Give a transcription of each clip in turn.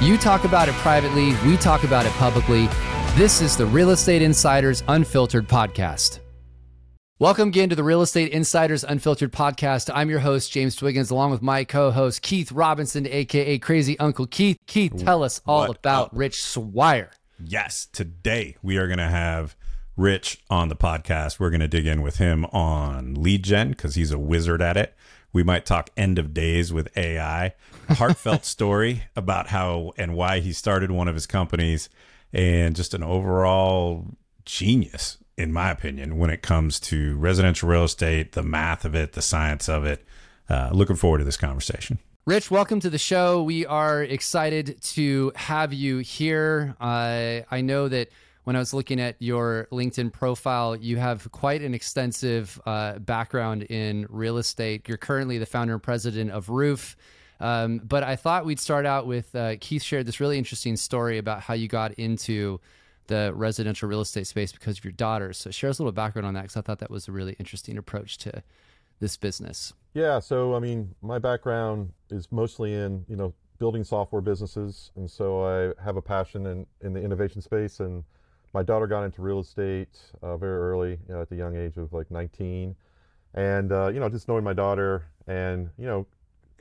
You talk about it privately, we talk about it publicly. This is the Real Estate Insiders Unfiltered Podcast. Welcome again to the Real Estate Insiders Unfiltered Podcast. I'm your host, James Dwiggins, along with my co host, Keith Robinson, aka Crazy Uncle Keith. Keith, tell us all What about up? Rich Swier. Yes, today we are going to have Rich on the podcast. We're going to dig in with him on lead gen because he's a wizard at it. We might talk end of days with AI, a heartfelt story about how and why he started one of his companies, and just an overall genius, in my opinion, when it comes to residential real estate, the math of it, the science of it. Uh, looking forward to this conversation. Rich, welcome to the show. We are excited to have you here. Uh, I know that when I was looking at your LinkedIn profile, you have quite an extensive uh, background in real estate. You're currently the founder and president of Roof. Um, but I thought we'd start out with uh, Keith shared this really interesting story about how you got into the residential real estate space because of your daughter. So share us a little background on that because I thought that was a really interesting approach to this business. Yeah, so I mean, my background is mostly in you know building software businesses, and so I have a passion in in the innovation space. And my daughter got into real estate uh, very early, you know, at the young age of like 19, and uh, you know, just knowing my daughter and you know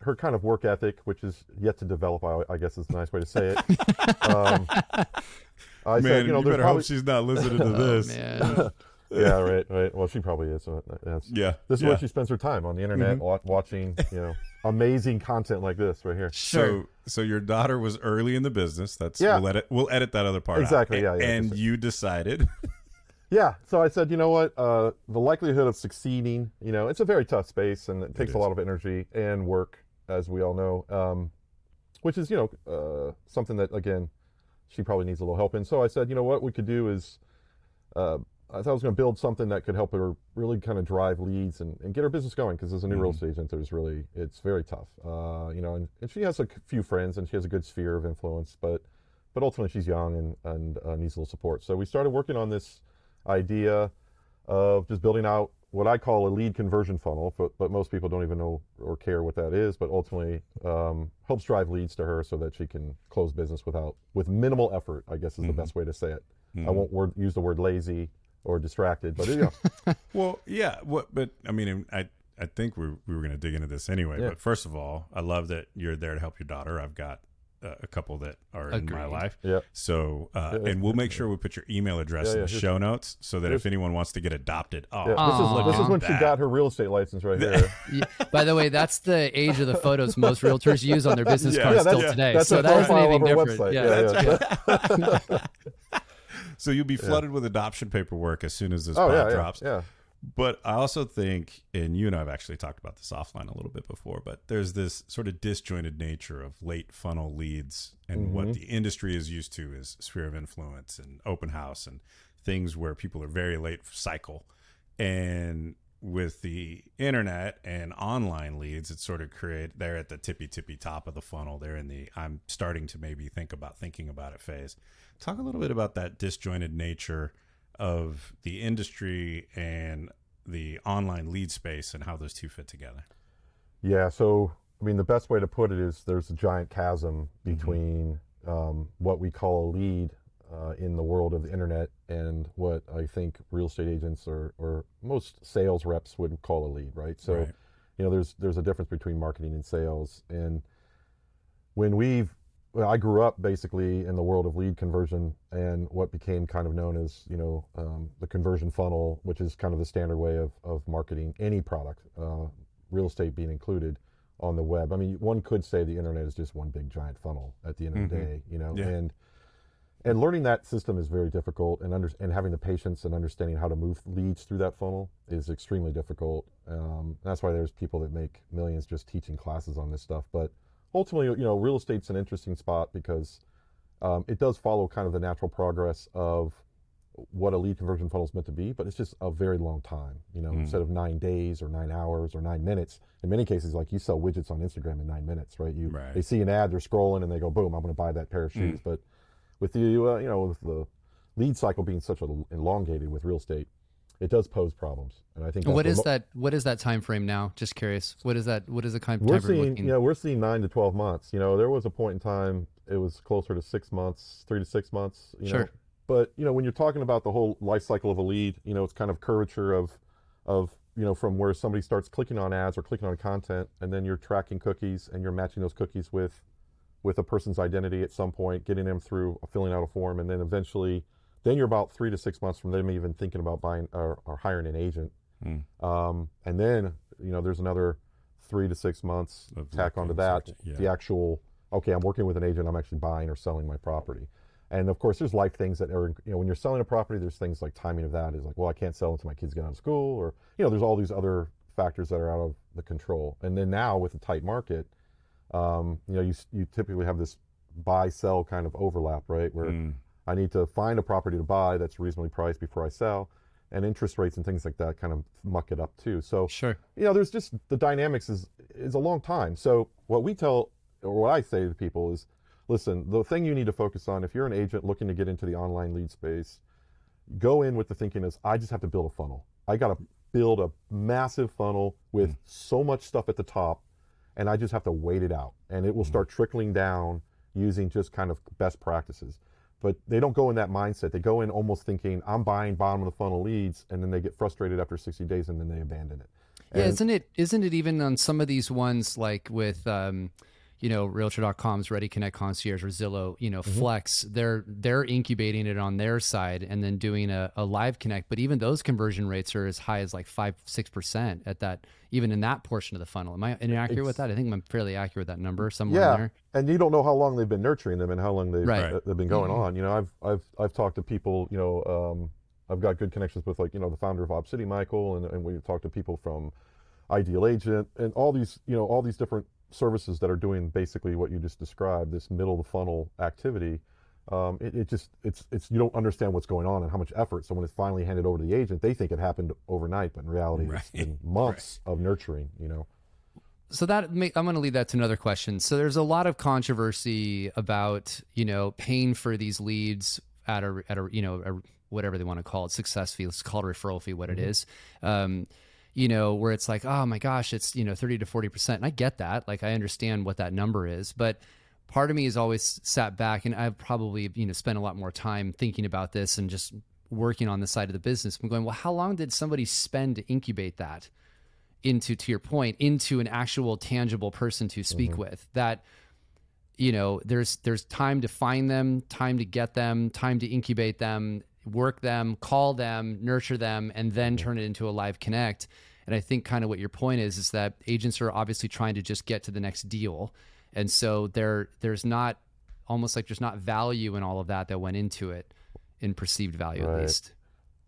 her kind of work ethic, which is yet to develop, I, I guess is a nice way to say it. um, I Man, said, you know, you there's better probably, hope she's not listening to Oh, this. man. yeah, right, right. Well, she probably is. So that's, Yeah. This is yeah. where she spends her time on the internet, Mhm. watching you know amazing content like this right here. So, so your daughter was early in the business. That's Yeah. we'll edit. We'll edit that other part. out. Exactly, yeah, And, yeah, and you decided. Yeah, so I said, you know what? Uh, the likelihood of succeeding, you know, it's a very tough space, and it takes a lot of energy and work, as we all know. Um, which is, you know, uh, something that again, she probably needs a little help in. So I said, you know what we could do is, uh, I thought I was going to build something that could help her really kind of drive leads and, and get her business going because as a new real estate agent, there's really it's very tough. Uh, you know, and, and she has a few friends and she has a good sphere of influence, but but ultimately she's young and and uh, needs a little support. So we started working on this idea of just building out what I call a lead conversion funnel, but, but most people don't even know or care what that is. But ultimately, um, helps drive leads to her so that she can close business without with minimal effort. I guess is the best way to say it. I won't word, use the word lazy or distracted, but yeah. well, yeah. What? But I mean, I I think we we were going to dig into this anyway. Yeah. But first of all, I love that you're there to help your daughter. I've got uh, a couple that are in my life. Yeah. So, uh, Yeah, yeah. and we'll make sure we put your email address Yeah, in the show notes so that if anyone wants to get adopted, oh, yeah. This is this is when she got her real estate license right here. Yeah, By the way, that's the age of the photos most realtors use on their business Yeah. cards Yeah, still that's- today. that's so a that isn't profile anything of our different. website. Yeah, Yeah, yeah, so you'll be flooded with adoption paperwork as soon as this Oh pod yeah, yeah, drops. yeah. But I also think, and you and I have actually talked about this offline a little bit before, but there's this sort of disjointed nature of late funnel leads and what mm-hmm. the industry is used to is sphere of influence and open house and things where people are very late cycle. And with the internet and online leads, it's sort of create they're at the tippy tippy top of the funnel. They're in the I'm starting to maybe think about thinking about it phase. Talk a little bit about that disjointed nature of the industry and the online lead space and how those two fit together. Yeah, so I mean, the best way to put it is there's a giant chasm Mm-hmm. between um, what we call a lead uh, in the world of the internet and what I think real estate agents or, or most sales reps would call a lead, right? So, Right. you know, there's there's a difference between marketing and sales. And when we've well, I grew up basically in the world of lead conversion and what became kind of known as, you know, um, the conversion funnel, which is kind of the standard way of, of marketing any product, uh, real estate being included on the web. I mean, one could say the internet is just one big giant funnel at the end of the day, you know, Yeah. and and learning that system is very difficult, and under, and having the patience and understanding how to move leads through that funnel is extremely difficult. Um, that's why there's people that make millions just teaching classes on this stuff. But ultimately, you know, real estate's an interesting spot because um, it does follow kind of the natural progress of what a lead conversion funnel is meant to be, but it's just a very long time. You know, instead of nine days or nine hours or nine minutes, in many cases, like you sell widgets on Instagram in nine minutes, right? You Right. they see an ad, they're scrolling, and they go, boom, I'm going to buy that pair of shoes. But with the uh, you know with the lead cycle being such a, elongated with real estate, it does pose problems. And I think what is mo- that? What is that time frame now? Just curious. What is that? What is the kind We're time frame seeing, looking? you know, we're seeing nine to twelve months. You know, there was a point in time it was closer to six months, three to six months. You Sure. Know? But you know, when you're talking about the whole life cycle of a lead, you know, it's kind of curvature of, of you know, from where somebody starts clicking on ads or clicking on content, and then you're tracking cookies and you're matching those cookies with, with a person's identity at some point, getting them through filling out a form, and then eventually, then you're about three to six months from them even thinking about buying or, or hiring an agent. Hmm. Um, and then you know, there's another three to six months Of tack onto that yeah. the actual okay i'm working with an agent i'm actually buying or selling my property and of course there's life things that are you know when you're selling a property there's things like timing of that is like well i can't sell until my kids get out of school or you know there's all these other factors that are out of the control and then now with the tight market um, you know you, you typically have this buy sell kind of overlap right where Mm. I need to find a property to buy that's reasonably priced before I sell, and interest rates and things like that kind of muck it up too. So Sure. you know, there's just the dynamics is is a long time. So what we tell or what I say to people is, listen, the thing you need to focus on if you're an agent looking to get into the online lead space, go in with the thinking is I just have to build a funnel. I got to build a massive funnel with so much stuff at the top and I just have to wait it out and it will start trickling down using just kind of best practices. But they don't go in that mindset. They go in almost thinking I'm buying bottom of the funnel leads and then they get frustrated after 60 days and then they abandon it. Yeah, isn't it isn't it even on some of these ones like with um you know realtor.com's ready connect concierge or zillow you know Mm-hmm. flex they're they're incubating it on their side and then doing a, a live connect but even those conversion rates are as high as like five six percent at that even in that portion of the funnel am i inaccurate with that i think i'm fairly accurate with that number somewhere in yeah, there and you don't know how long they've been nurturing them and how long they've, Right. uh, they've been going on. You know, I've I've I've talked to people. You know, um, I've got good connections with like you know the founder of OpCity, Michael, and and we've talked to people from Ideal Agent and all these you know all these different services that are doing basically what you just described, this middle of the funnel activity. Um, it, it just it's it's you don't understand what's going on and how much effort. So when it's finally handed over to the agent, they think it happened overnight, but in reality, it's Right. been months of nurturing. You know. so that ma- I'm going to lead that to another question. So there's a lot of controversy about you know paying for these leads at a at a you know a, whatever they want to call it success fee. Let's call it referral fee. What it is. Um, you know where it's like oh my gosh it's you know 30 to 40 percent. And i get that like i understand what that number is but part of me has always sat back and i've probably you know spent a lot more time thinking about this and just working on the side of the business. I'm going well how long did somebody spend to incubate that into to your point into an actual tangible person to speak mm-hmm. with? That you know there's there's time to find them time to get them time to incubate them work them call them nurture them and then turn it into a live connect. And i think kind of what your point is is that agents are obviously trying to just get to the next deal. And so there there's not almost like there's not value in all of that that went into it in perceived value at least.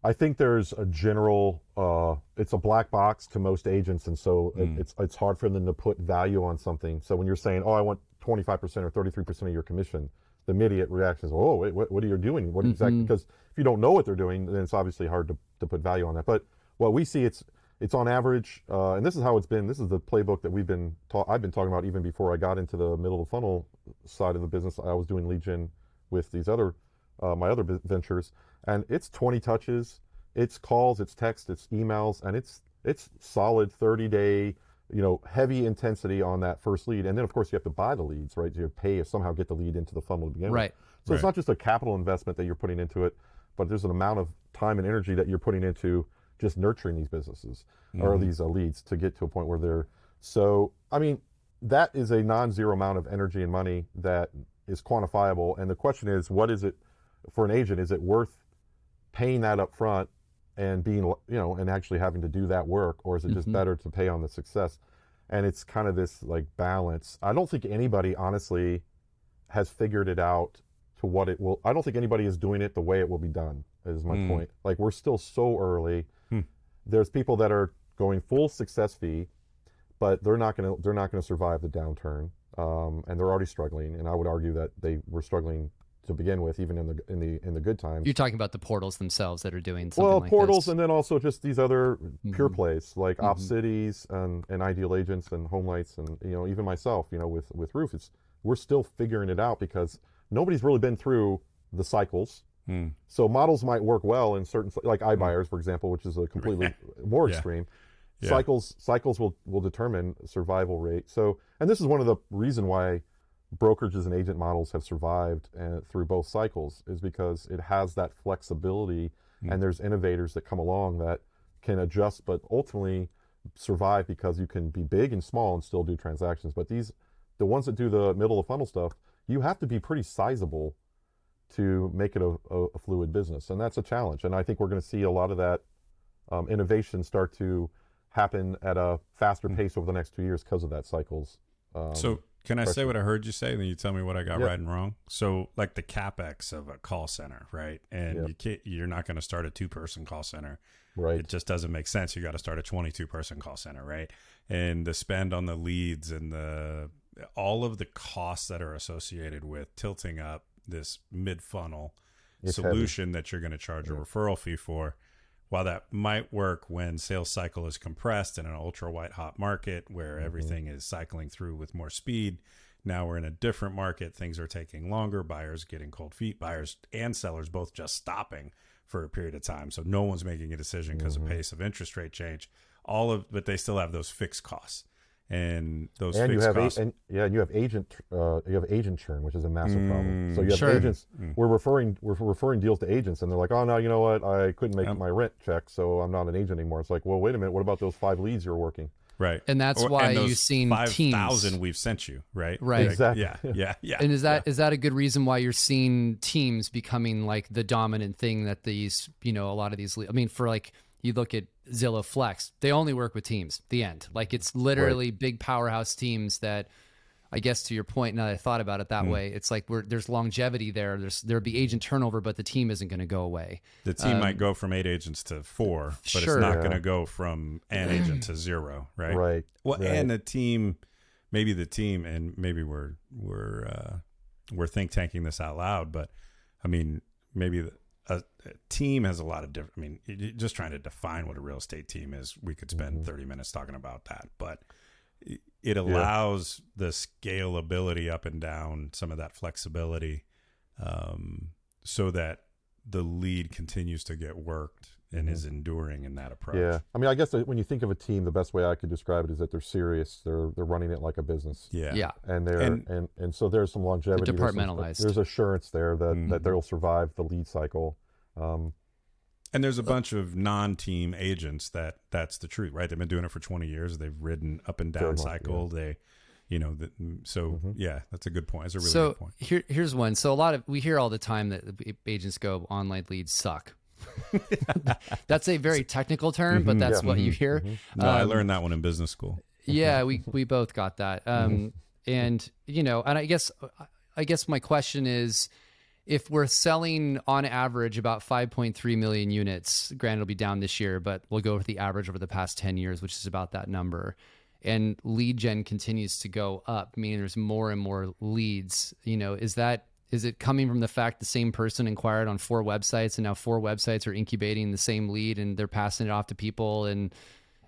I think there's a general. Uh, it's a black box to most agents, and so it, it's it's hard for them to put value on something. So when you're saying, "Oh, I want 25% or 33% of your commission," the immediate reaction is, "Oh, wait, what, what are you doing? What exactly?" Because if you don't know what they're doing, then it's obviously hard to, to put value on that. But what we see, it's it's on average, uh, and this is how it's been. This is the playbook that we've been ta- I've been talking about even before I got into the middle of the funnel side of the business. I was doing lead gen with these other uh, my other ventures, and it's 20 touches, it's calls, it's text, it's emails, and it's it's solid 30 day, you know, heavy intensity on that first lead, and then of course you have to buy the leads, right? You pay to somehow get the lead into the funnel to begin Right. with. So it's not just a capital investment that you're putting into it, but there's an amount of time and energy that you're putting into just nurturing these businesses or these uh, leads to get to a point where they're. So I mean, that is a non-zero amount of energy and money that is quantifiable. And the question is, what is it for an agent? Is it worth paying that up front and being, you know, and actually having to do that work, or is it just mm-hmm. better to pay on the success? And it's kind of this like balance. I don't think anybody honestly has figured it out to what it will. I don't think anybody is doing it the way it will be done. Is my mm. point. Like we're still so early. Hmm. There's people that are going full success fee, but they're not going to they're not going to survive the downturn, um, and they're already struggling. And I would argue that they were struggling to begin with, even in the in the in the good times. you're talking about the portals themselves that are doing something well, like portals, this. and then also just these other pure Mhm. plays like Op Mhm. Cities and, and Ideal Agents and Home Lights, and you know even myself, you know with with Roof, it's we're still figuring it out because nobody's really been through the cycles. Hmm. So models might work well in certain, like iBuyers, for example, which is a completely more Yeah. extreme. Yeah. Cycles cycles will will determine survival rate. So, and this is one of the reason why brokerages and agent models have survived uh, through both cycles is because it has that flexibility Mm. and there's innovators that come along that can adjust but ultimately survive because you can be big and small and still do transactions. But these the ones that do the middle of funnel stuff you have to be pretty sizable to make it a, a, a fluid business and that's a challenge. And i think we're going to see a lot of that um, innovation start to happen at a faster pace over the next two years because of that cycles um, So can I say what I heard you say, and then you tell me what I got Yeah. right and wrong? So, like the capex of a call center, right? And you can't, you're not going to start a two-person call center. right It just doesn't make sense. You got to start a 22-person call center, right? And the spend on the leads and the all of the costs that are associated with tilting up this mid-funnel It's solution that you're going to charge a referral fee for. While that might work when sales cycle is compressed in an ultra white hot market where Mm-hmm. everything is cycling through with more speed, now we're in a different market. Things are taking longer. Buyers getting cold feet. Buyers and sellers both just stopping for a period of time. So no one's making a decision because Mm-hmm. of pace of interest rate change. All of, but they still have those fixed costs, and those and you fixed have a, costs. and yeah, and you have agent uh, you have agent churn, which is a massive problem. So you have Sure. agents. We're referring we're referring deals to agents, and they're like, oh no, you know what? I couldn't make Yep. my rent check, so I'm not an agent anymore. It's like, well, wait a minute. What about those five leads you're working? right, And that's Or- why those you've seen five teams. thousand we've sent you, right? Right. Like, Exactly. Yeah, yeah, yeah. And is that is that a good reason why you're seeing teams becoming like the dominant thing that these, you know, a lot of these I mean for like you look at Zillow Flex, they only work with teams. The end. Like it's literally big powerhouse teams that I guess to your point, now that I thought about it that Hmm. way, it's like we're, there's longevity there. There's there'd be agent turnover, but the team isn't going to go away. The team might go from eight agents to four, but Um, Sure. it's not Yeah. going to go from an agent to zero, right? Right. Well, right. and the team, maybe the team, and maybe we're we're uh, we're think tanking this out loud, but I mean, maybe the, a, a team has a lot of different. I mean, just trying to define what a real estate team is, we could spend Mm-hmm. thirty minutes talking about that, but it- it allows the scalability up and down, some of that flexibility, um, so that the lead continues to get worked and is enduring in that approach. Mm-hmm. Yeah, I mean, I guess that when you think of a team, the best way I could describe it is that they're serious. They're they're running it like a business. Yeah. Yeah. and they're And- and, and so there's some longevity. there's some- departmentalized. There's, assurance there that Mhm. that they'll survive the lead cycle. Um, And there's a bunch of non-team agents that that's the truth, right? They've been doing it for 20 years. They've ridden up and down much, cycle. They, you know, the, so Mhm. yeah, that's a good point. That's a really so good point. here here's one. So a lot of we hear all the time that agents go online leads suck. that's a very technical term, but that's Yeah. what you hear. No, I Um, learned that one in business school. yeah we we both got that um and you know and i guess i guess my question is if we're selling on average about 5.3 million units granted it'll be down this year but we'll go with the average over the past 10 years which is about that number and lead gen continues to go up meaning there's more and more leads you know is that is it coming from the fact the same person inquired on four websites and now four websites are incubating the same lead and they're passing it off to people and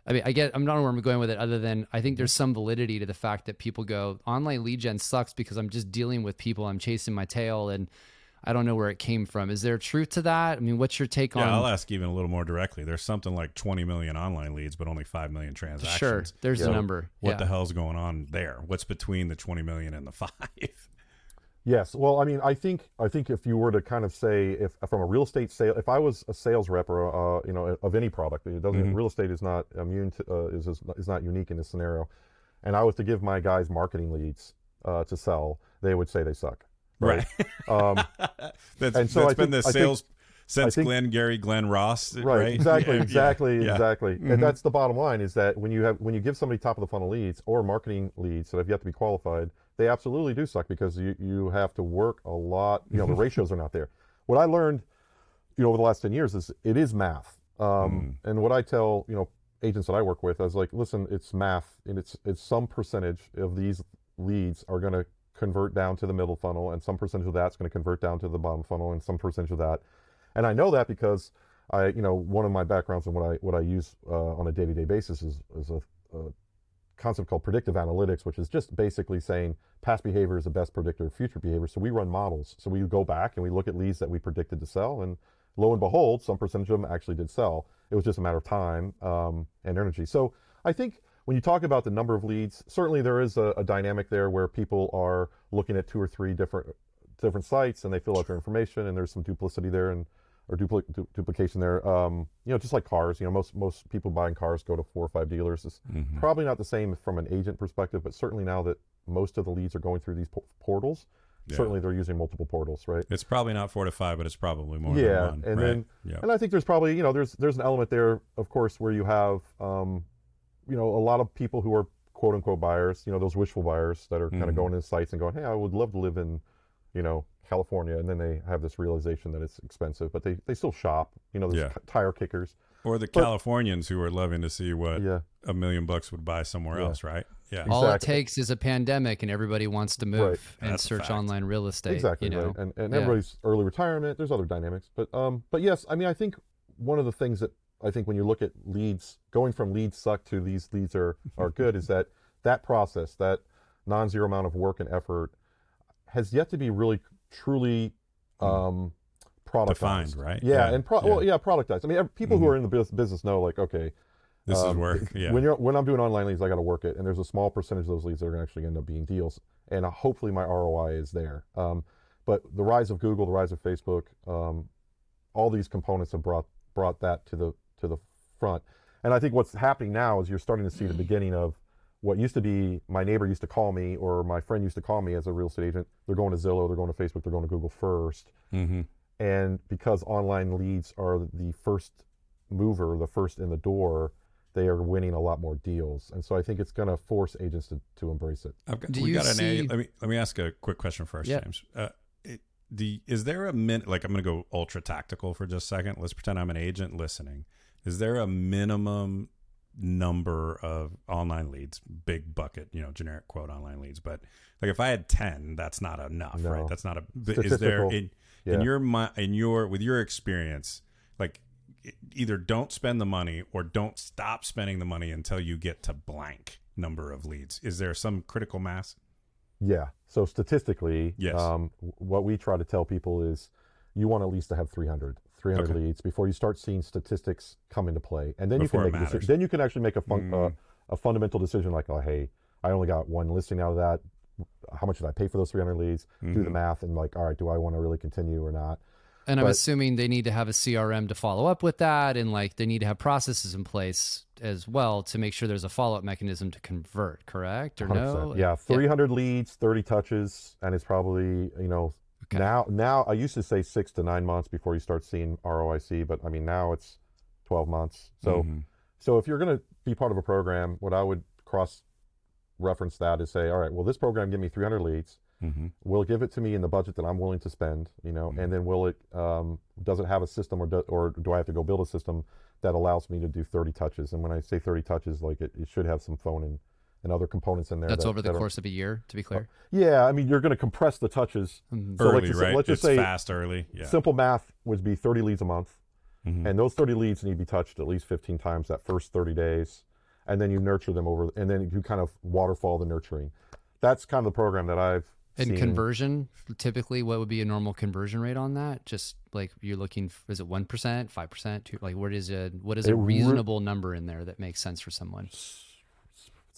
I mean, I get, I'm not know where I'm going with it other than I think there's some validity to the fact that people go, online lead gen sucks because I'm just dealing with people. I'm chasing my tail and I don't know where it came from. Is there truth to that? I mean, what's your take on? Yeah, on? I'll ask even a little more directly. There's something like 20 million online leads, but only 5 million transactions. sure, there's the Yeah. number. What yeah. the hell's going on there? What's between the 20 million and the 5? Yes. Well, I mean, I think I think if you were to kind of say if from a real estate sale, if I was a sales rep or uh, you know of any product, it doesn't Mhm. real estate is not immune to uh, is is not unique in this scenario, and I was to give my guys marketing leads uh, to sell, they would say they suck. Right. um, that's And so that's I been think- the I think- sales since think- Glengarry Glen Ross, right? right. Exactly. Yeah, exactly. yeah. Exactly. Mhm. And that's the bottom line is that when you have when you give somebody top of the funnel leads or marketing leads that have yet to be qualified, they absolutely do suck because you you have to work a lot. You know, the ratios are not there. What I learned, you know, over the last ten years is it is math. Um, And what I tell you know agents that I work with, I was like, listen, it's math, and it's it's some percentage of these leads are going to convert down to the middle funnel, and some percentage of that's going to convert down to the bottom funnel, and some percentage of that and I know that because I, you know, one of my backgrounds and what I what I use uh, on a day to day basis is is a, a concept called predictive analytics, which is just basically saying past behavior is the best predictor of future behavior. So we run models. So we go back and we look at leads that we predicted to sell, and lo and behold, some percentage of them actually did sell. It was just a matter of time um, and energy. So I think when you talk about the number of leads, certainly there is a, a dynamic there where people are looking at two or three different different sites and they fill out their information and there's some duplicity there and or dupli- du- duplication there. Um, you know, just like cars, you know, most most people buying cars go to four or five dealers. It's Mhm. probably not the same from an agent perspective, but certainly now that most of the leads are going through these po- portals, Yeah. certainly they're using multiple portals, right? It's probably not four to five, but it's probably more Yeah, than one. and right? then- yeah. And I think there's probably you know there's there's an element there, of course, where you have um, you know a lot of people who are quote unquote buyers, you know those wishful buyers that are kind Mhm. of going into sites and going, hey, I would love to live in, you know, California, and then they have this realization that it's expensive, but they they still shop, you know, those Yeah. t- tire kickers, or the but- Californians who are loving to see what yeah, a million bucks would buy somewhere Yeah. else, right? Yeah. All it takes is a pandemic, and everybody wants to move and That's search online real estate. exactly you know? right, and and Yeah. everybody's early retirement. There's other dynamics, but um, but yes, I mean, I think one of the things that I think when you look at leads, going from leads suck to these leads are are good, is that that process, that non-zero amount of work and effort, has yet to be really truly um, productized. Defined, right? Yeah, Yeah, and pro- yeah. well, yeah, productized. I mean, people who Mhm. are in the business know, like, okay, This is um, work. Yeah. when you're when I'm doing online leads, I got to work it, and there's a small percentage of those leads that are going to actually end up being deals, and uh, hopefully my ROI is there. Um, but the rise of Google, the rise of Facebook, um, all these components have brought brought that to the to the front. And I think what's happening now is you're starting to see the beginning of what used to be my neighbor used to call me or my friend used to call me as a real estate agent. They're going to Zillow, they're going to Facebook, they're going to Google first mm-hmm. and because online leads are the first mover, the first in the door, they are winning a lot more deals, and so I think it's going to force agents to, to embrace it. I've got, Do we you got an see- A. Let me let me ask a quick question first, Yeah. James. Uh, it, the is there a min like I'm going to go ultra tactical for just a second. Let's pretend I'm an agent listening. Is there a minimum number of online leads, big bucket, you know, generic quote online leads? But like if I had ten, that's not enough, No. right? That's not a. Is there in, yeah. in your in your with your experience, like either don't spend the money or don't stop spending the money until you get to blank number of leads. Is there some critical mass? Yeah. So statistically, Yes. um, what we try to tell people is you want at least to have 300, 300 Okay. leads before you start seeing statistics come into play, and then Before you can make a decision. Then you can actually make a fun, Mm. uh, a fundamental decision like, oh, hey, I only got one listing out of that. How much did I pay for those 300 leads? Do the Mhm. math and like, all right, do I want to really continue or not? And I'm assuming they need to have a CRM to follow up with that, and like they need to have processes in place as well to make sure there's a follow up mechanism to convert. Correct or 100%. no? Yeah, 300 leads, 30 touches, and it's probably you know Okay. now now I used to say six to nine months before you start seeing ROIC, but I mean now it's 12 months. So Mhm. so if you're going to be part of a program, what I would cross reference that is say, all right, well this program give me 300 leads. Mhm. Will it give it to me in the budget that I'm willing to spend? You know, Mm-hmm. and then will it um, does it have a system or do, or do I have to go build a system that allows me to do 30 touches? And when I say 30 touches, like it, it should have some phone and, and other components in there. That's that- over the that are- course of a year, to be clear. yeah, I mean, you're going to compress the touches. Mhm. So let's early, just say- right? let's just it's say fast early. Yeah. Simple math would be 30 leads a month, Mhm. and those 30 leads need to be touched at least 15 times that first 30 days, and then you nurture them over, and then you kind of waterfall the nurturing. That's kind of the program that I've And seen. conversion, typically, what would be a normal conversion rate on that? Just like you're looking, f- is it one percent, five percent? Like, what is a what is It a re- reasonable number in there that makes sense for someone?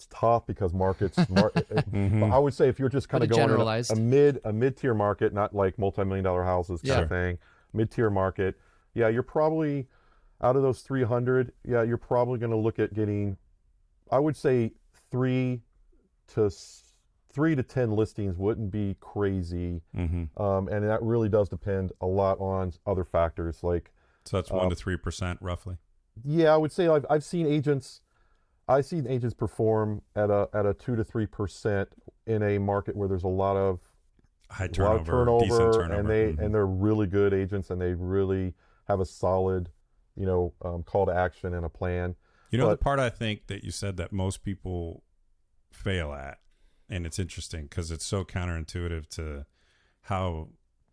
It's tough because markets. Mar- Mhm. I would say if you're just kind of going a, a mid a mid tier market, not like multi million dollar houses kind Yeah. of thing, mid tier market. Yeah, you're probably out of those 300. Yeah, you're probably going to look at getting, I would say three to three to ten listings wouldn't be crazy, Mhm. um, and that really does depend a lot on other factors like. So that's one Um, to three percent roughly. Yeah, I would say I've I've seen agents, I've seen agents perform at a at a two to three percent in a market where there's a lot of High turnover, turnover, decent turnover. and they Mhm. and they're really good agents and they really have a solid, you know, um, call to action and a plan. You know the part I think that you said that most people fail at, and it's interesting because it's so counterintuitive to how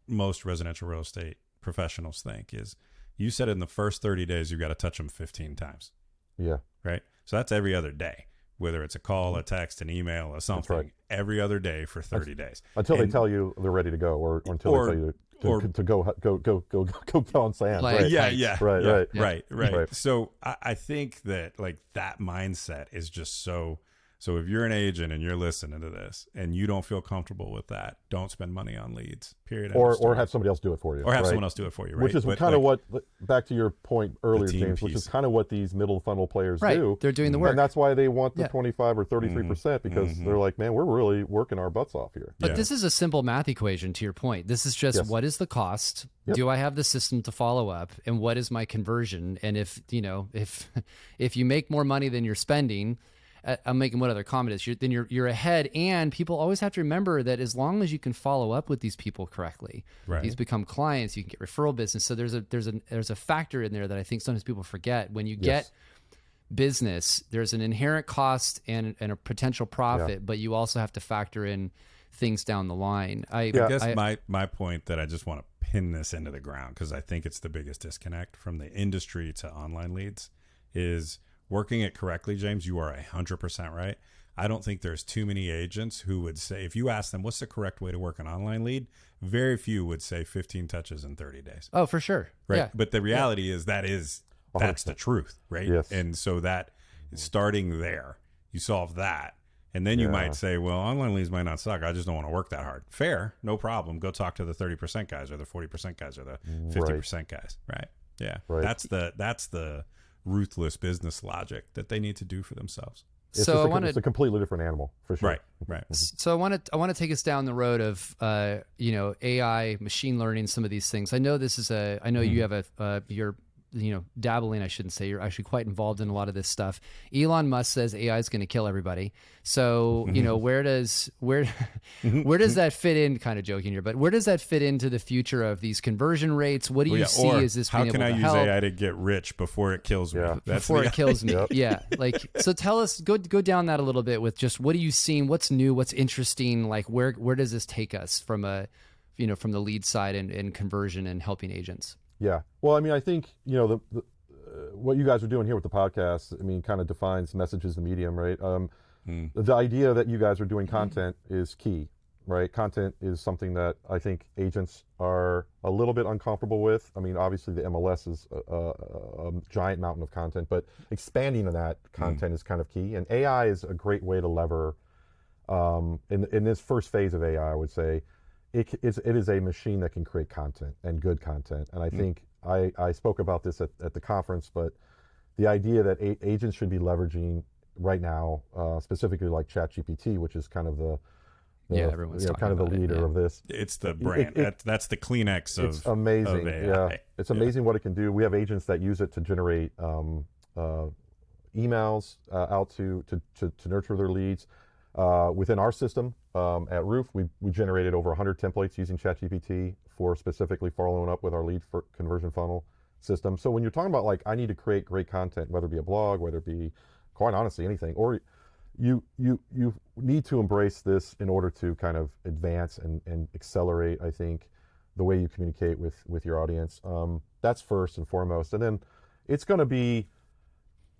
most residential real estate professionals think is you said in the first 30 days you've got to touch them 15 times, Yeah, right? So that's every other day. whether it's a call, a mm-hmm. text, an email, or something, right. every other day for 30 days. until they tell you they're ready to go, or, or until Or- they tell you to, or- to, to go go go go go go on sand. Like- right. yeah, Right. yeah, Right, yeah, right. right, right, Right. So I, I think that like that mindset is just so. So if you're an agent and you're listening to this and you don't feel comfortable with that, don't spend money on leads. Period. or or have somebody else do it for you, or have right? someone else do it for you, right? Which is But, kind of what back to your point earlier, team James, which is kind of what these middle funnel players Right. do. They're doing the work. And that's why they want the Yeah. 25 or 33 mm-hmm. percent because mm-hmm. they're like, man, we're really working our butts off here. But Yeah. this is a simple math equation to your point. This is just Yes. what is the cost? Yep. Do I have the system to follow up? And what is my conversion? And if, you know, if if you make more money than you're spending, Uh, I'm making what other comment is, you're, then you're you're ahead. And people always have to remember that as long as you can follow up with these people correctly, Right. these become clients. You can get referral business. So there's a there's a there's a factor in there that I think sometimes people forget. When you Yes. get business, there's an inherent cost and, and a potential profit, but you also have to factor in things down the line. I, Yeah. I guess I- my my point that I just want to pin this into the ground because I think it's the biggest disconnect from the industry to online leads is working it correctly, James. You are hundred percent right. I don't think there's too many agents who would say if you ask them what's the correct way to work an online lead, very few would say 15 touches in 30 days. oh, for sure. Right. Yeah. But the reality is that is that's the truth, right? Yes. And so that starting there, you solve that. And then you Yeah. might say, well, online leads might not suck. I just don't want to work that hard. Fair, no problem. Go talk to the 30% guys or the 40% guys or the 50% guys, right? Yeah. Right. That's the that's the ruthless business logic that they need to do for themselves. It's, So just I a, wanted- it's a completely different animal for sure. Right. Right. So I want to I want to take us down the road of uh, you know AI, machine learning, some of these things. I know this is a I know you have a uh, you're you know dabbling. I shouldn't say you're actually quite involved in a lot of this stuff. Elon Musk says AI is going to kill everybody. So you know where does where where does that fit in? Kind of joking here, but where does that fit into the future of these conversion rates? What do you Well, yeah, see Is this how being can able I to use help? AI to get rich before it kills me? Yeah. That's before it kills me. Yeah. Like so tell us go go down that a little bit with just what are you seeing, what's new, what's interesting, like where where does this take us from a you know, from the lead side and, and conversion and helping agents? Yeah. Well, I mean, I think you know the, the uh, what you guys are doing here with the podcast. I mean, kind of defines messages the medium, right? Um, The idea that you guys are doing content is key, right? Content is something that I think agents are a little bit uncomfortable with. I mean, obviously the MLS is a, a, a giant mountain of content, but expanding on that content is kind of key. And AI is a great way to lever. Um, in in this first phase of AI, I would say it c- is it is a machine that can create content and good content. And I think I, I spoke about this at, at the conference, but the idea that a- agents should be leveraging right now, uh, specifically like ChatGPT, which is kind of the, the Yeah, everyone's you know, talking kind of the about it, leader yeah. of this. It's the brand. it- that, that's the Kleenex of It's amazing. of AI. Yeah, it's amazing what it can do. We have agents that use it to generate um, uh, emails uh, out to, to, to, to nurture their leads. Uh, within our system um, at Roof, we, we generated over 100 templates using ChatGPT for specifically following up with our lead for conversion funnel system. So when you're talking about like I need to create great content, whether it be a blog, whether it be quite honestly anything, or you you you need to embrace this in order to kind of advance and, and accelerate. I think the way you communicate with with your audience. Um, that's first and foremost, and then it's going to be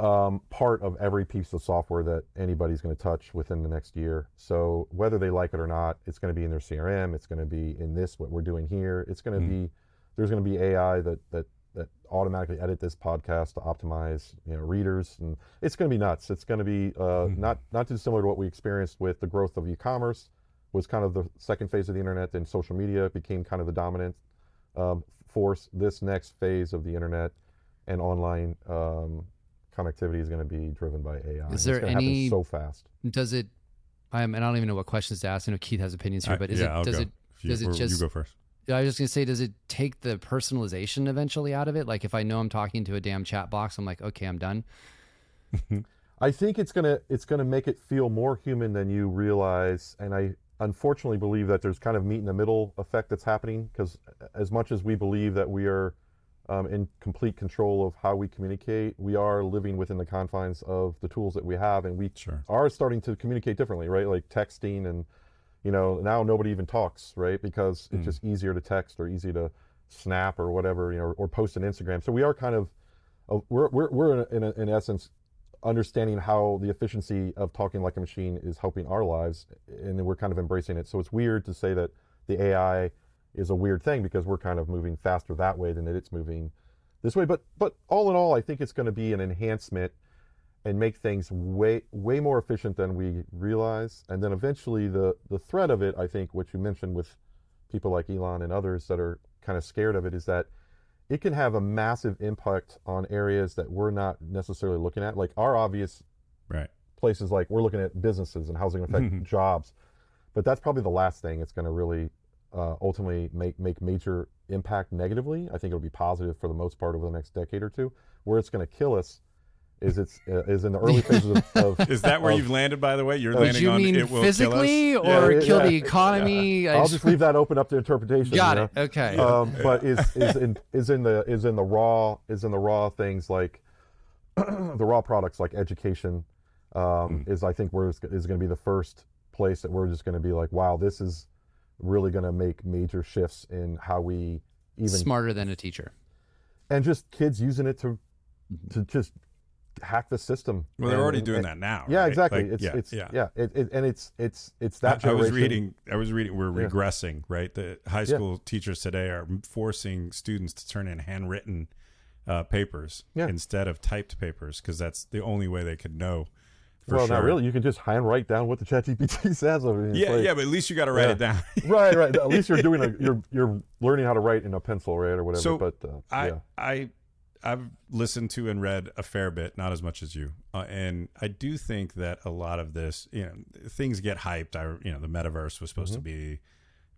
um, part of every piece of software that anybody's going to touch within the next year. So whether they like it or not, it's going to be in their CRM. It's going to be in this what we're doing here. It's going to be there's going to be AI that that that automatically edit this podcast to optimize you know readers, and it's going to be nuts. It's going to be uh, not not too similar to what we experienced with the growth of e-commerce. Was kind of the second phase of the internet. Then social media became kind of the dominant um, force. This next phase of the internet and online um, connectivity is going to be driven by AI. Is It's there gonna happen any- so fast? Does it I'm and I don't even know what questions to ask. I know Keith has opinions here, but is yeah, it I'll does go. it If you, does it just you go first? I was just gonna say, does it take the personalization eventually out of it? Like if I know I'm talking to a damn chat box, I'm like, okay, I'm done. I think it's gonna it's gonna make it feel more human than you realize, and I unfortunately believe that there's kind of meet in the middle effect that's happening because uh, as much as we believe that we are um, in complete control of how we communicate, we are living within the confines of the tools that we have, and we Sure. are starting to communicate differently, right? Like texting and you know now nobody even talks, right? Because it's just easier to text or easy to snap or whatever, you know, or post on Instagram. So we are kind of uh, we're we're we're in, in, in essence understanding how the efficiency of talking like a machine is helping our lives, and we're kind of embracing it. So it's weird to say that the AI is a weird thing because we're kind of moving faster that way than it's moving this way. But but all in all, I think it's going to be an enhancement and make things way way more efficient than we realize. And then eventually, the the threat of it, I think, what you mentioned with people like Elon and others that are kind of scared of it, is that it can have a massive impact on areas that we're not necessarily looking at. Like our obvious Right. places, like we're looking at businesses and how's it going to affect mm-hmm. jobs. But that's probably the last thing it's going to really uh, ultimately make make major impact negatively. I think it'll be positive for the most part over the next decade or two. Where it's going to kill us is it's uh, is in the early phases of, of Is that where of- you've landed, by the way? You're Did landing you on mean it will physically kill us? or Yeah, kill yeah. the economy? I I'll just leave that open up to interpretation. Got you it. Okay. um, but is is in is in the is in the raw is in the raw things like the raw products like education um, is I think where is is going to be the first place that we're just going to be like wow this is really going to make major shifts in how we even Smarter than a teacher. and just kids using it to to just hack the system. Well, they're And- already doing and- that now. Yeah, right? exactly. Like, it's yeah, it's yeah. yeah, it, it, and it's it's it's I, that I was reading. I was reading. We're Yeah. regressing, right? The high school teachers today are forcing students to turn in handwritten uh, papers Yeah. instead of typed papers because that's the only way they could know. For well, sure. not really. You can just hand write down what the ChatGPT says. I mean, Yeah, like- yeah, but at least you got to write Yeah. it down. right, right. At least you're doing a you're you're learning how to write in a pencil, right, or whatever. So, but uh, I yeah, I I've listened to and read a fair bit, not as much as you, uh, and I do think that a lot of this, you know, things get hyped. I you know the metaverse was supposed to be.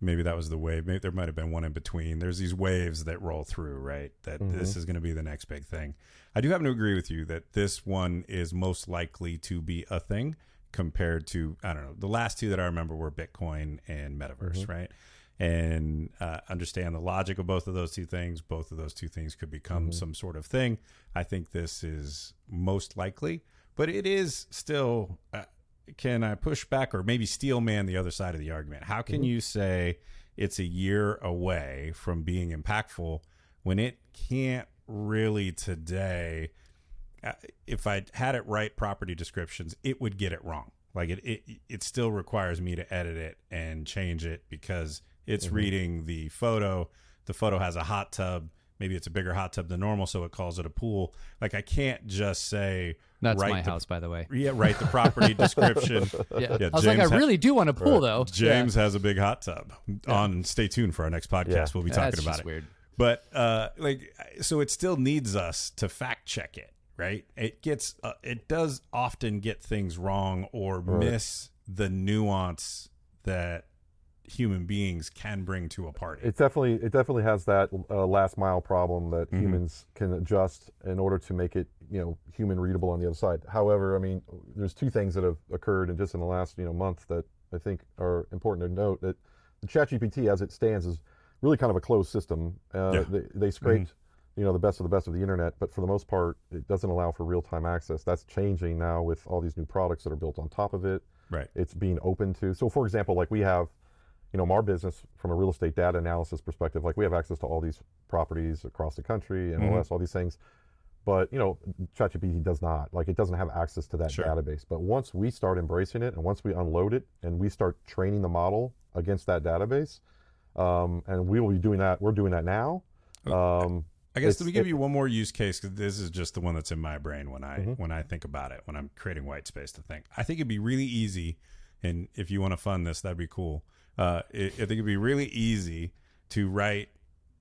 Maybe that was the wave. Maybe there might have been one in between. There's these waves that roll through, right? That this is going to be the next big thing. I do happen to agree with you that this one is most likely to be a thing compared to I don't know. The last two that I remember were Bitcoin and metaverse, right? and uh, understand the logic of both of those two things. Both of those two things could become some sort of thing. I think this is most likely, but it is still. Uh, can I push back or maybe steel man the other side of the argument? How can you say it's a year away from being impactful when it can't really today? uh, if I had it right property descriptions, it would get it wrong. Like it, it, it still requires me to edit it and change it because it's Mm-hmm. reading the photo. The photo has a hot tub. Maybe it's a bigger hot tub than normal, so it calls it a pool. Like I can't just say That's write my the, house, by the way. Yeah, write the property description. Yeah. Yeah, I was like, I ha- really do want a pool, though. James has a big hot tub. On stay tuned for our next podcast. Yeah. We'll be talking That's about just it. weird. But uh, like, so it still needs us to fact check it, right? It gets, uh, it does often get things wrong or miss the nuance that human beings can bring to a party. it definitely it definitely has that uh, last mile problem that Mm-hmm. humans can adjust in order to make it you know human readable on the other side. However, I mean, there's two things that have occurred in just in the last you know month that I think are important to note. That the ChatGPT, as it stands, is really kind of a closed system. Uh, Yeah. Mm-hmm. They, they scraped. You know the best of the best of the internet, but for the most part, it doesn't allow for real-time access. That's changing now with all these new products that are built on top of it. right. It's being open to. So, for example, like we have, you know, our business from a real estate data analysis perspective, like we have access to all these properties across the country, MLS, all these things. But you know, ChatGPT does not. Like, it doesn't have access to that Sure. database. But once we start embracing it, and once we unload it, and we start training the model against that database, um, and we will be doing that. We're doing that now. Um, I guess let me give it- you one more use case because this is just the one that's in my brain when I Mm-hmm. when I think about it when I'm creating white space to think. I think it'd be really easy, and if you want to fund this, that'd be cool. Uh, it, I think it'd be really easy to write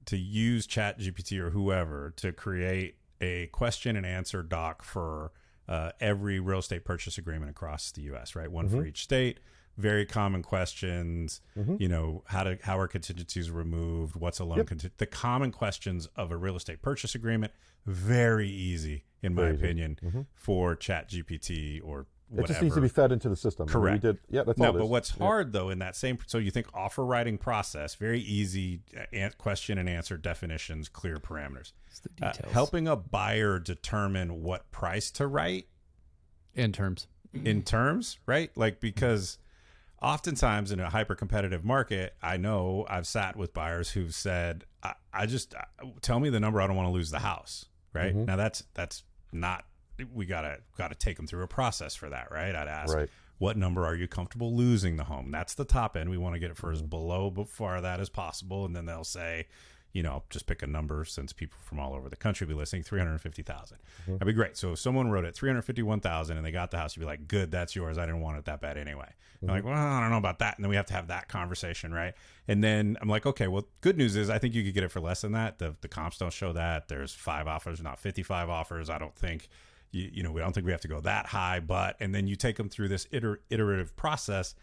to use Chat GPT or whoever to create a question and answer doc for uh, every real estate purchase agreement across the U.S. Right, one Mm-hmm. for each state. Very common questions. You know how to how are contingencies removed? What's a loan? Yep. conti- the common questions of a real estate purchase agreement. Very easy, in my easy. opinion, for Chat GPT or it whatever. just needs to be fed into the system. And Correct. We did. Yeah, that's No, all. it but is. what's Yeah. hard though in that same so you think offer writing process, very easy uh, question and answer definitions, clear parameters. It's the Uh, details. helping a buyer determine what price to write in terms. in terms, right? Like because oftentimes in a hyper competitive market, I know I've sat with buyers who've said, "I, I just uh, tell me the number. I don't want to lose the house." Right now, that's that's not we gotta gotta take them through a process for that, right? I'd ask, Right. what number are you comfortable losing the home? That's the top end. We want to get it for as mm-hmm. below but far that as possible, and then they'll say, you know, just pick a number since people from all over the country be listening, three hundred fifty mm-hmm. That'd be great. So if someone wrote it three hundred fifty-one thousand and they got the house, you'd be like, good, that's yours. I didn't want it that bad anyway. They're mm-hmm. like, well, I don't know about that, and then we have to have that conversation, right? And then I'm like, okay, well, good news is I think you could get it for less than that. The the comps don't show that. There's five offers, not fifty-five offers. I don't think. You, you know, we don't think we have to go that high, but and then you take them through this iter- iterative process.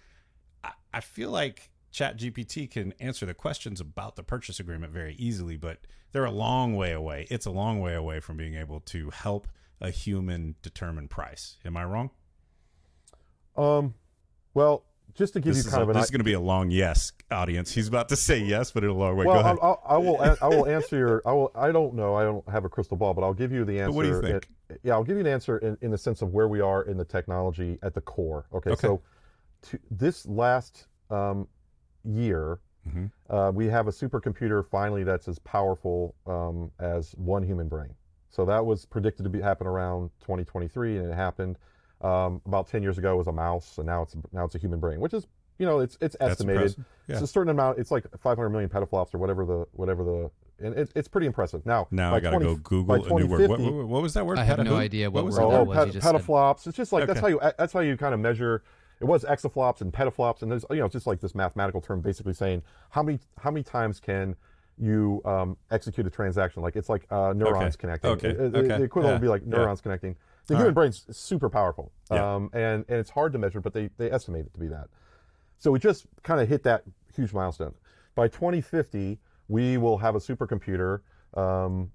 I, I feel like Chat GPT can answer the questions about the purchase agreement very easily, but they're a long way away. It's a long way away from being able to help a human determine price. Am I wrong? Um, well, just to give This you kind a- of an this is going to be a long yes audience. He's about to say yes, but in a long way. well, Go ahead. I'll, I'll, I will. I will answer your. I will. I don't know. I don't have a crystal ball, but I'll give you the answer. But what do you think? Yeah, I'll give you an answer in, in the sense of where we are in the technology at the core. Okay, Okay. so to, this last um, year, Mhm. uh, we have a supercomputer finally that's as powerful um, as one human brain. So that was predicted to be happen around 2023, and it happened. Um, about 10 years ago, it was a mouse, and now it's now it's a human brain, which is you know it's it's estimated. Yeah. It's a certain amount. It's like 500 million petaflops or whatever the whatever the and it, it's pretty impressive. Now now I got to 20 go Google a new word. What, what, what was that word? I have Peta no who? idea what was word that? that oh, was pet- you just said. petaflops. It's just like that's how you that's how you kind of measure. It was exaflops and petaflops, and there's you know it's just like this mathematical term, basically saying how many how many times can you um, execute a transaction? Like it's like uh, neurons Okay. connecting. Okay. Uh, the- Okay. The equivalent would be Yeah. like Yeah. neurons connecting. The All human right. brain's super powerful, Yeah. um, and and it's hard to measure, but they they estimate it to be that. So we just kind of hit that huge milestone. By 2050, we will have a supercomputer, um,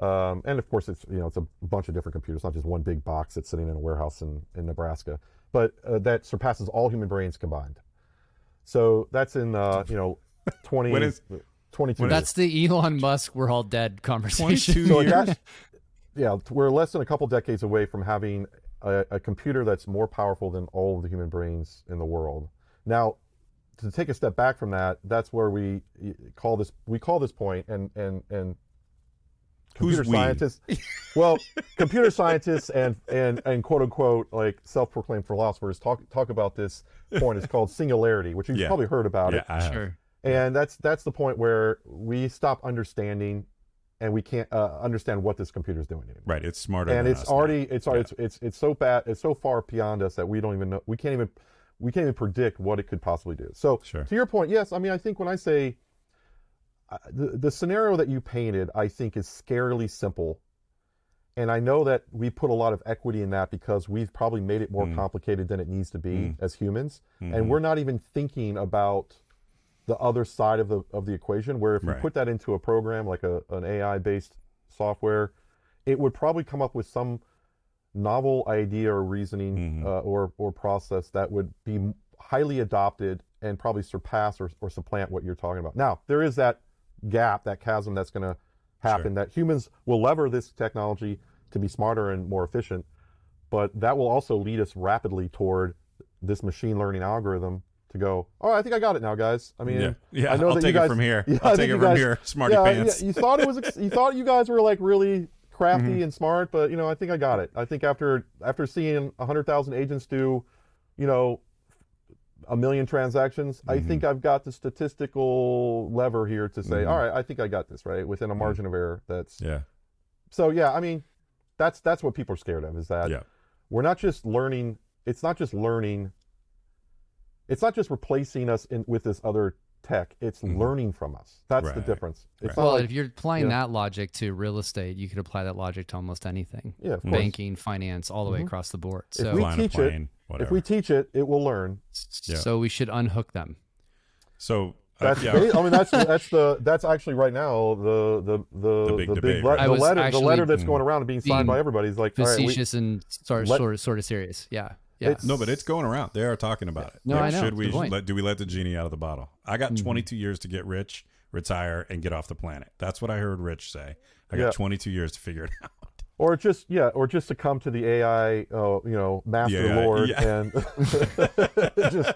um, and of course, it's you know it's a bunch of different computers, not just one big box that's sitting in a warehouse in, in Nebraska, but uh, that surpasses all human brains combined. So that's in uh, you know 20, When is- 22 when years. That's the Elon Musk "we're all dead" conversation. 22 So years. that, yeah, we're less than a couple decades away from having a, a computer that's more powerful than all of the human brains in the world. Now, to take a step back from that, that's where we call this we call this point and and and Who's computer we? scientists. well, computer scientists and and and quote unquote like self-proclaimed philosophers talk talk about this point. It's called singularity, which you've Yeah. probably heard about yeah, it. I sure. And that's that's the point where we stop understanding, and we can't uh, understand what this computer is doing anymore. Right, it's smarter. And than it's us now. already it's, Yeah. it's it's it's so bad it's so far beyond us that we don't even know we can't even we can't even predict what it could possibly do. So Sure. to your point, yes, I mean I think when I say uh, the the scenario that you painted, I think is scarily simple. And I know that we put a lot of equity in that because we've probably made it more Mm. complicated than it needs to be Mm. as humans Mhm. and we're not even thinking about the other side of the of the equation where if you put that into a program like a, an ai based software it would probably come up with some novel idea or reasoning Mhm. uh, or or process that would be highly adopted and probably surpass or, or supplant what you're talking about now there is that gap that chasm that's going to happen that humans will lever this technology to be smarter and more efficient but that will also lead us rapidly toward this machine learning algorithm to go. Oh, I think I got it now, guys. I mean, yeah, yeah. I know I'll that take you guys, it from here. Yeah, I'll take it from guys- here. Smarty yeah, pants. yeah, you thought it was. You thought you guys were like really crafty Mm-hmm. and smart, but you know, I think I got it. I think after after seeing hundred thousand agents do, you know, a million transactions, I Mm-hmm. think I've got the statistical lever here to say, Mhm. all right, I think I got this right within a margin of error. That's yeah, so. Yeah, I mean, that's that's what people are scared of is that yeah. we're not just learning it's not just learning it's not just replacing us in, with this other tech it's Mhm. learning from us that's the difference it's right. Well, like, if you're applying yeah. that logic to real estate, you could apply that logic to almost anything. yeah of course. Banking, finance, all the way Mhm. across the board. If we Flying a teach it- whatever. if we teach it it will learn Yeah. so we should unhook them. so uh, that's yeah, i mean that's that's the that's actually right now the the the The big debate, right? le- I the was letter the letter that's Mm. going around and being signed being by everybody is like all right, we, Facetious and sort, Let- sort, sort of serious. Yeah. Yeah. It's- no, but it's going around. They are talking about it. No, Like, I know. Should we let? Do we let the genie out of the bottle? I got Mm-hmm. 22 years to get rich, retire, and get off the planet. That's what I heard Rich say. I got Yeah. 22 years to figure it out. Or just yeah, or just to come to the AI, uh, you know, master Yeah, lord yeah. and just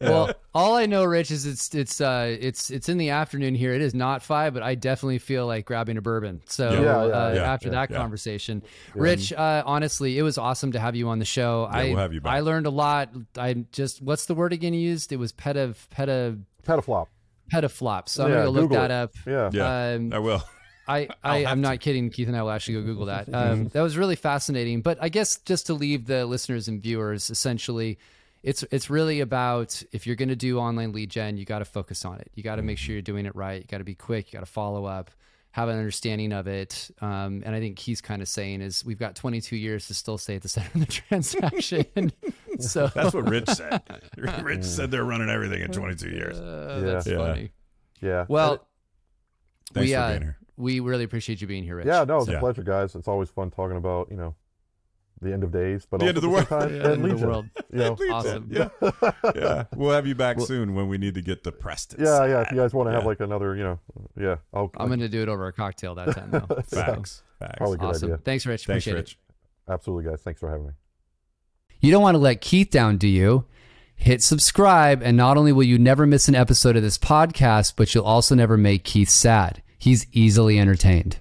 Well, all I know, Rich, is it's it's uh it's it's in the afternoon here. It is not five, but I definitely feel like grabbing a bourbon. So Yeah. Yeah, uh, yeah, yeah, after yeah, that yeah. conversation, Rich, uh, honestly, it was awesome to have you on the show. I we'll have you back. I learned a lot. I just what's the word again you used? It was peta peta petaflop. petaflop. So I'm gonna go look Google that it. up. Yeah. Yeah, Um, I will. I, I I'm not kidding. Keith and I will actually go Google that. Um, that was really fascinating. But I guess just to leave the listeners and viewers, essentially, it's it's really about if you're going to do online lead gen, you got to focus on it. You got to make sure you're doing it right. You got to be quick. You got to follow up, have an understanding of it. Um, and I think he's kind of saying is we've got 22 years to still stay at the center of the transaction. so That's what Rich said. Rich said they're running everything in 22 years. uh, Yeah. that's Yeah. funny. Yeah. Well, Thanks we for uh, being here. We really appreciate you being here, Rich. yeah, no, it's Yeah. a pleasure, guys. It's always fun talking about you know the end of days, but The end of the world. time, Yeah, and end of the world. You know, Awesome. Yeah. yeah. We'll have you back soon when we need to get the Preston. yeah, yeah. If you guys want to have like another, you know, yeah, I'll, I'm going to do it over a cocktail that time, though. Facts. Facts. Probably good awesome. idea. Thanks, Rich. Thanks, Appreciate Rich. it. Absolutely, guys. Thanks for having me. You don't want to let Keith down, do you? Hit subscribe, and not only will you never miss an episode of this podcast, but you'll also never make Keith sad. He's easily entertained.